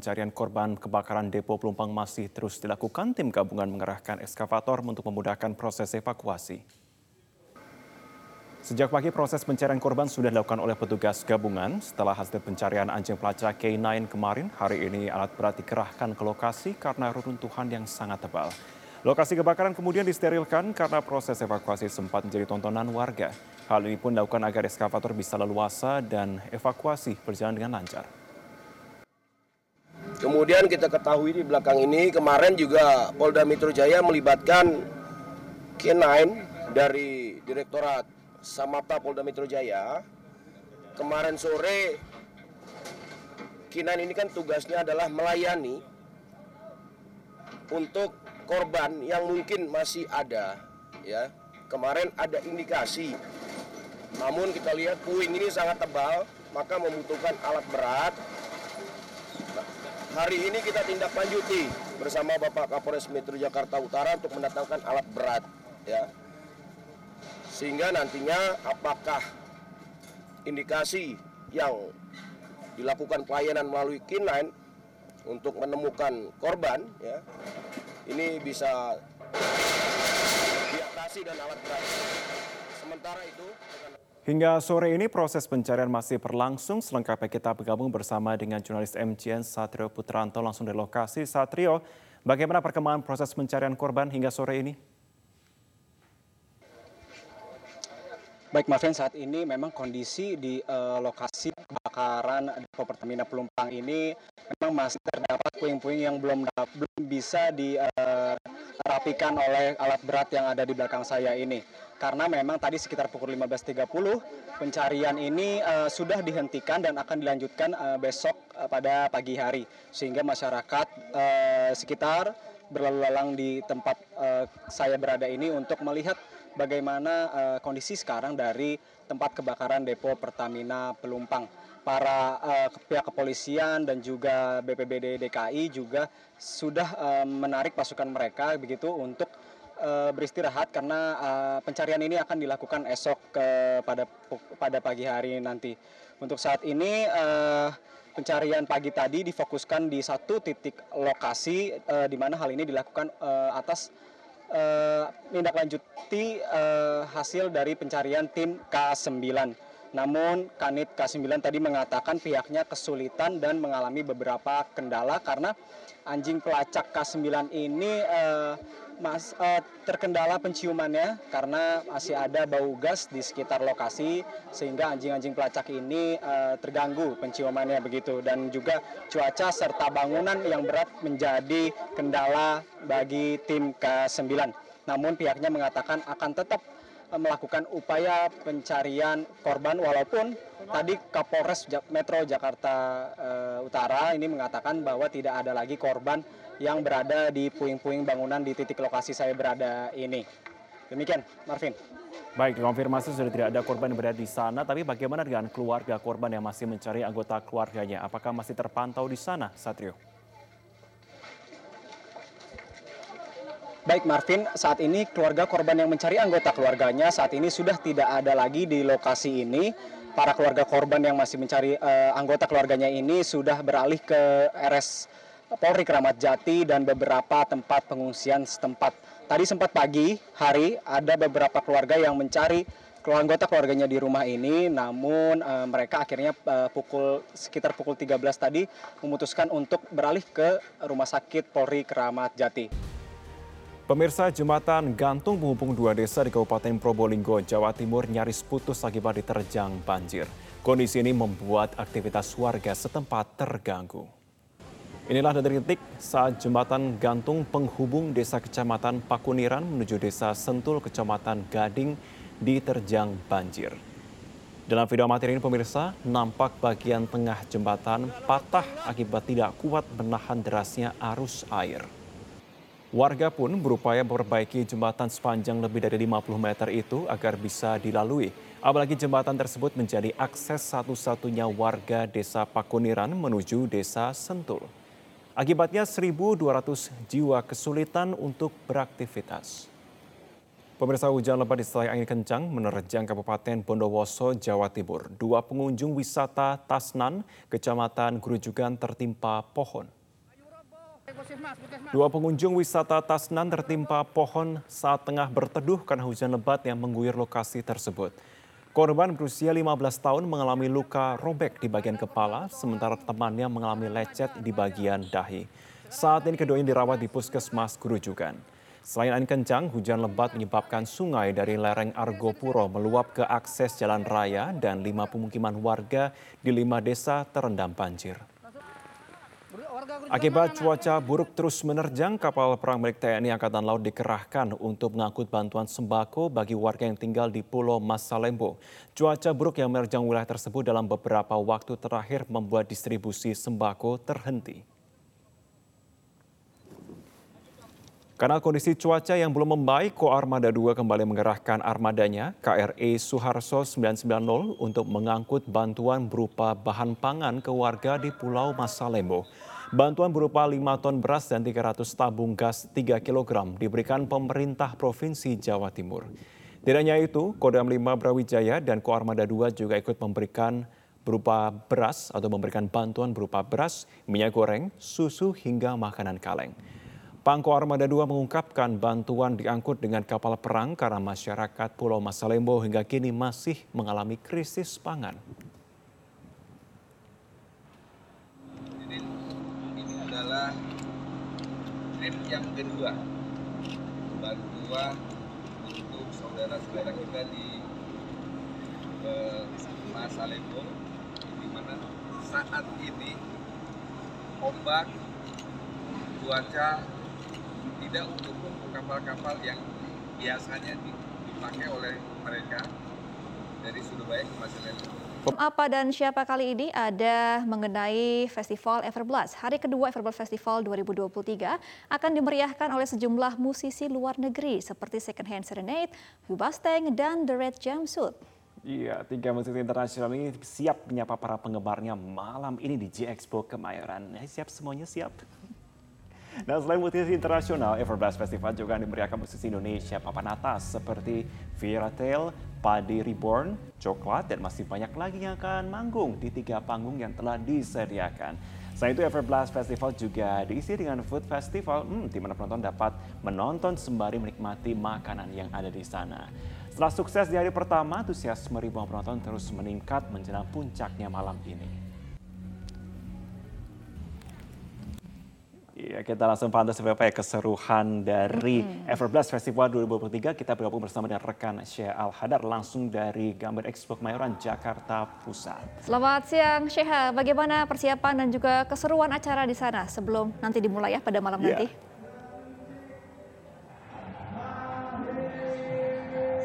pencarian korban kebakaran depo Pelumpang masih terus dilakukan. Tim gabungan mengerahkan ekskavator untuk memudahkan proses evakuasi. Sejak pagi proses pencarian korban sudah dilakukan oleh petugas gabungan. Setelah hasil pencarian anjing pelacak K9 kemarin, hari ini alat berat dikerahkan ke lokasi karena reruntuhan yang sangat tebal. Lokasi kebakaran kemudian disterilkan karena proses evakuasi sempat menjadi tontonan warga. Hal ini pun dilakukan agar eskavator bisa leluasa dan evakuasi berjalan dengan lancar. Kemudian kita ketahui di belakang ini kemarin juga Polda Metro Jaya melibatkan K9 dari Direktorat Samapta Polda Metro Jaya. Kemarin sore K9 ini kan tugasnya adalah melayani untuk korban yang mungkin masih ada ya. Kemarin ada indikasi. Namun kita lihat puing ini sangat tebal maka membutuhkan alat berat hari ini kita tindak lanjuti bersama Bapak Kapolres Metro Jakarta Utara untuk mendatangkan alat berat ya sehingga nantinya apakah indikasi yang dilakukan pelayanan melalui K9 untuk menemukan korban ya ini bisa diatasi dan alat berat. Sementara itu Hingga sore ini proses pencarian masih berlangsung. Selengkapnya kita bergabung bersama dengan jurnalis MCN Satrio Putranto langsung dari lokasi. Satrio, bagaimana perkembangan proses pencarian korban hingga sore ini? Baik Marvin, saat ini memang kondisi di uh, lokasi kebakaran depo Pertamina Pelumpang ini memang masih terdapat puing-puing yang belum belum bisa dirapikan uh, oleh alat berat yang ada di belakang saya ini. Karena memang tadi sekitar pukul 15.30 pencarian ini uh, sudah dihentikan dan akan dilanjutkan uh, besok uh, pada pagi hari sehingga masyarakat uh, sekitar berlalu lalang di tempat uh, saya berada ini untuk melihat bagaimana uh, kondisi sekarang dari tempat kebakaran depo Pertamina Pelumpang. Para uh, pihak kepolisian dan juga BPBD DKI juga sudah uh, menarik pasukan mereka begitu untuk beristirahat karena pencarian ini akan dilakukan esok pada pada pagi hari nanti. Untuk saat ini pencarian pagi tadi difokuskan di satu titik lokasi di mana hal ini dilakukan atas menindaklanjuti uh, hasil dari pencarian tim K9. Namun Kanit K9 tadi mengatakan pihaknya kesulitan dan mengalami beberapa kendala karena anjing pelacak K9 ini uh, mas, uh, terkendala penciumannya karena masih ada bau gas di sekitar lokasi sehingga anjing-anjing pelacak ini uh, terganggu penciumannya begitu dan juga cuaca serta bangunan yang berat menjadi kendala bagi tim K9. Namun pihaknya mengatakan akan tetap melakukan upaya pencarian korban walaupun tadi Kapolres Metro Jakarta uh, Utara ini mengatakan bahwa tidak ada lagi korban yang berada di puing-puing bangunan di titik lokasi saya berada ini. Demikian, Marvin. Baik, konfirmasi sudah tidak ada korban yang berada di sana, tapi bagaimana dengan keluarga korban yang masih mencari anggota keluarganya? Apakah masih terpantau di sana, Satrio? Baik Marvin, saat ini keluarga korban yang mencari anggota keluarganya saat ini sudah tidak ada lagi di lokasi ini. Para keluarga korban yang masih mencari uh, anggota keluarganya ini sudah beralih ke RS Polri Keramat Jati dan beberapa tempat pengungsian setempat. Tadi sempat pagi hari ada beberapa keluarga yang mencari anggota keluarganya di rumah ini, namun uh, mereka akhirnya uh, pukul sekitar pukul 13 tadi memutuskan untuk beralih ke rumah sakit Polri Keramat Jati. Pemirsa jembatan gantung penghubung dua desa di Kabupaten Probolinggo, Jawa Timur nyaris putus akibat diterjang banjir. Kondisi ini membuat aktivitas warga setempat terganggu. Inilah detik-detik saat jembatan gantung penghubung desa kecamatan Pakuniran menuju desa Sentul kecamatan Gading diterjang banjir. Dalam video amatir ini pemirsa, nampak bagian tengah jembatan patah akibat tidak kuat menahan derasnya arus air. Warga pun berupaya memperbaiki jembatan sepanjang lebih dari 50 meter itu agar bisa dilalui. Apalagi jembatan tersebut menjadi akses satu-satunya warga desa Pakuniran menuju desa Sentul. Akibatnya 1.200 jiwa kesulitan untuk beraktivitas. Pemirsa hujan lebat disertai angin kencang menerjang Kabupaten Bondowoso, Jawa Timur. Dua pengunjung wisata Tasnan, Kecamatan Grujugan tertimpa pohon. Dua pengunjung wisata Tasnan tertimpa pohon saat tengah berteduh karena hujan lebat yang mengguyur lokasi tersebut. Korban berusia 15 tahun mengalami luka robek di bagian kepala, sementara temannya mengalami lecet di bagian dahi. Saat ini keduanya dirawat di puskesmas Grujugan. Selain angin kencang, hujan lebat menyebabkan sungai dari lereng Argopuro meluap ke akses jalan raya dan lima pemukiman warga di lima desa terendam banjir. Akibat cuaca buruk terus menerjang, kapal perang milik TNI Angkatan Laut dikerahkan untuk mengangkut bantuan sembako bagi warga yang tinggal di Pulau Masalembo. Cuaca buruk yang menerjang wilayah tersebut dalam beberapa waktu terakhir membuat distribusi sembako terhenti. Karena kondisi cuaca yang belum membaik, Ko Armada 2 kembali mengerahkan armadanya KRI Suharso 990 untuk mengangkut bantuan berupa bahan pangan ke warga di Pulau Masalembo. Bantuan berupa 5 ton beras dan 300 tabung gas 3 kg diberikan pemerintah Provinsi Jawa Timur. Tidak hanya itu, Kodam 5 Brawijaya dan Ko Armada 2 juga ikut memberikan berupa beras atau memberikan bantuan berupa beras, minyak goreng, susu hingga makanan kaleng. Pangko Armada 2 mengungkapkan bantuan diangkut dengan kapal perang karena masyarakat Pulau Masalembo hingga kini masih mengalami krisis pangan. Ini, ini adalah trip yang kedua bantuan untuk saudara-saudara kita di eh, Masalembo di mana saat ini ombak cuaca tidak untuk kapal-kapal yang biasanya dipakai oleh mereka dari Surabaya ke Masalembo. Apa dan siapa kali ini ada mengenai Festival Everblast. Hari kedua Everblast Festival 2023 akan dimeriahkan oleh sejumlah musisi luar negeri seperti Second Hand Serenade, Hubasteng, dan The Red Jumpsuit. Iya, tiga musisi internasional ini siap menyapa para penggemarnya malam ini di G Expo Kemayoran. Siap semuanya siap. Nah selain musisi internasional, Everblast Festival juga dimeriahkan musisi Indonesia papan atas seperti Vira Tail, Padi Reborn, Coklat, dan masih banyak lagi yang akan manggung di tiga panggung yang telah disediakan. Selain itu, Everblast Festival juga diisi dengan food festival, hmm, di mana penonton dapat menonton sembari menikmati makanan yang ada di sana. Setelah sukses di hari pertama, antusiasme ribuan penonton terus meningkat menjelang puncaknya malam ini. Iya, kita langsung pantau seperti apa ya keseruan dari mm-hmm. Everblast Festival 2023. Kita bergabung bersama dengan rekan Syekh Al Hadar langsung dari Gambar Expo Kemayoran, Jakarta Pusat. Selamat siang Syekh, bagaimana persiapan dan juga keseruan acara di sana sebelum nanti dimulai ya pada malam yeah. nanti?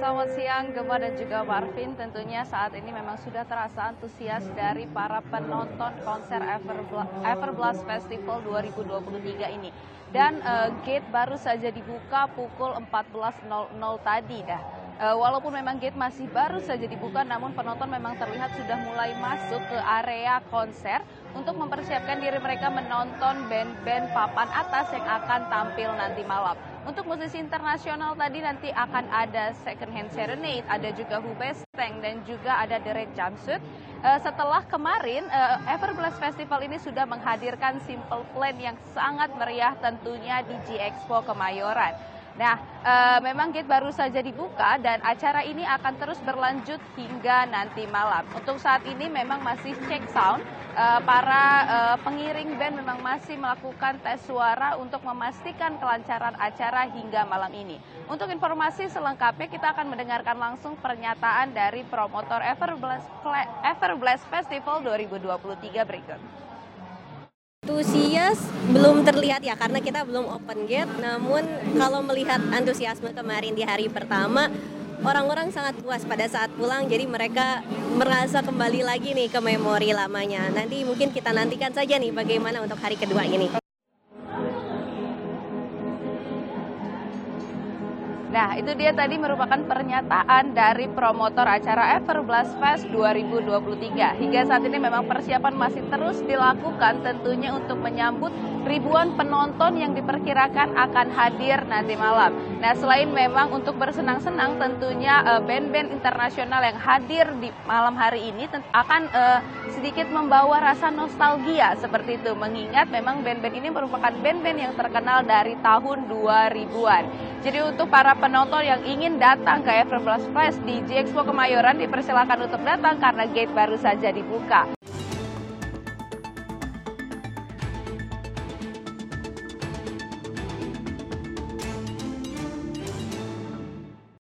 Selamat siang Gemma dan juga Marvin. Tentunya saat ini memang sudah terasa antusias dari para penonton konser Everblast Festival 2023 ini. Dan uh, gate baru saja dibuka pukul 14.00 tadi dah. Uh, walaupun memang gate masih baru saja dibuka, namun penonton memang terlihat sudah mulai masuk ke area konser untuk mempersiapkan diri mereka menonton band-band papan atas yang akan tampil nanti malam. Untuk musisi internasional tadi nanti akan ada Second Hand Serenade, ada juga Hubesteng dan juga ada The Red Jumpsuit. Uh, setelah kemarin uh, Everblast Festival ini sudah menghadirkan Simple Plan yang sangat meriah tentunya di G Expo Kemayoran. Nah, e, memang gate baru saja dibuka dan acara ini akan terus berlanjut hingga nanti malam. Untuk saat ini memang masih cek sound, e, para e, pengiring band memang masih melakukan tes suara untuk memastikan kelancaran acara hingga malam ini. Untuk informasi selengkapnya kita akan mendengarkan langsung pernyataan dari promotor Everblast, Everblast Festival 2023 berikut. Antusias belum terlihat ya karena kita belum open gate. Namun kalau melihat antusiasme kemarin di hari pertama, orang-orang sangat puas pada saat pulang. Jadi mereka merasa kembali lagi nih ke memori lamanya. Nanti mungkin kita nantikan saja nih bagaimana untuk hari kedua ini. Itu dia tadi merupakan pernyataan dari promotor acara Everblast Fest 2023. Hingga saat ini memang persiapan masih terus dilakukan tentunya untuk menyambut ribuan penonton yang diperkirakan akan hadir nanti malam. Nah, selain memang untuk bersenang-senang, tentunya uh, band-band internasional yang hadir di malam hari ini akan uh, sedikit membawa rasa nostalgia seperti itu, mengingat memang band-band ini merupakan band-band yang terkenal dari tahun 2000-an. Jadi untuk para penonton yang ingin datang ke Everblast Fest di J Kemayoran dipersilakan untuk datang karena gate baru saja dibuka.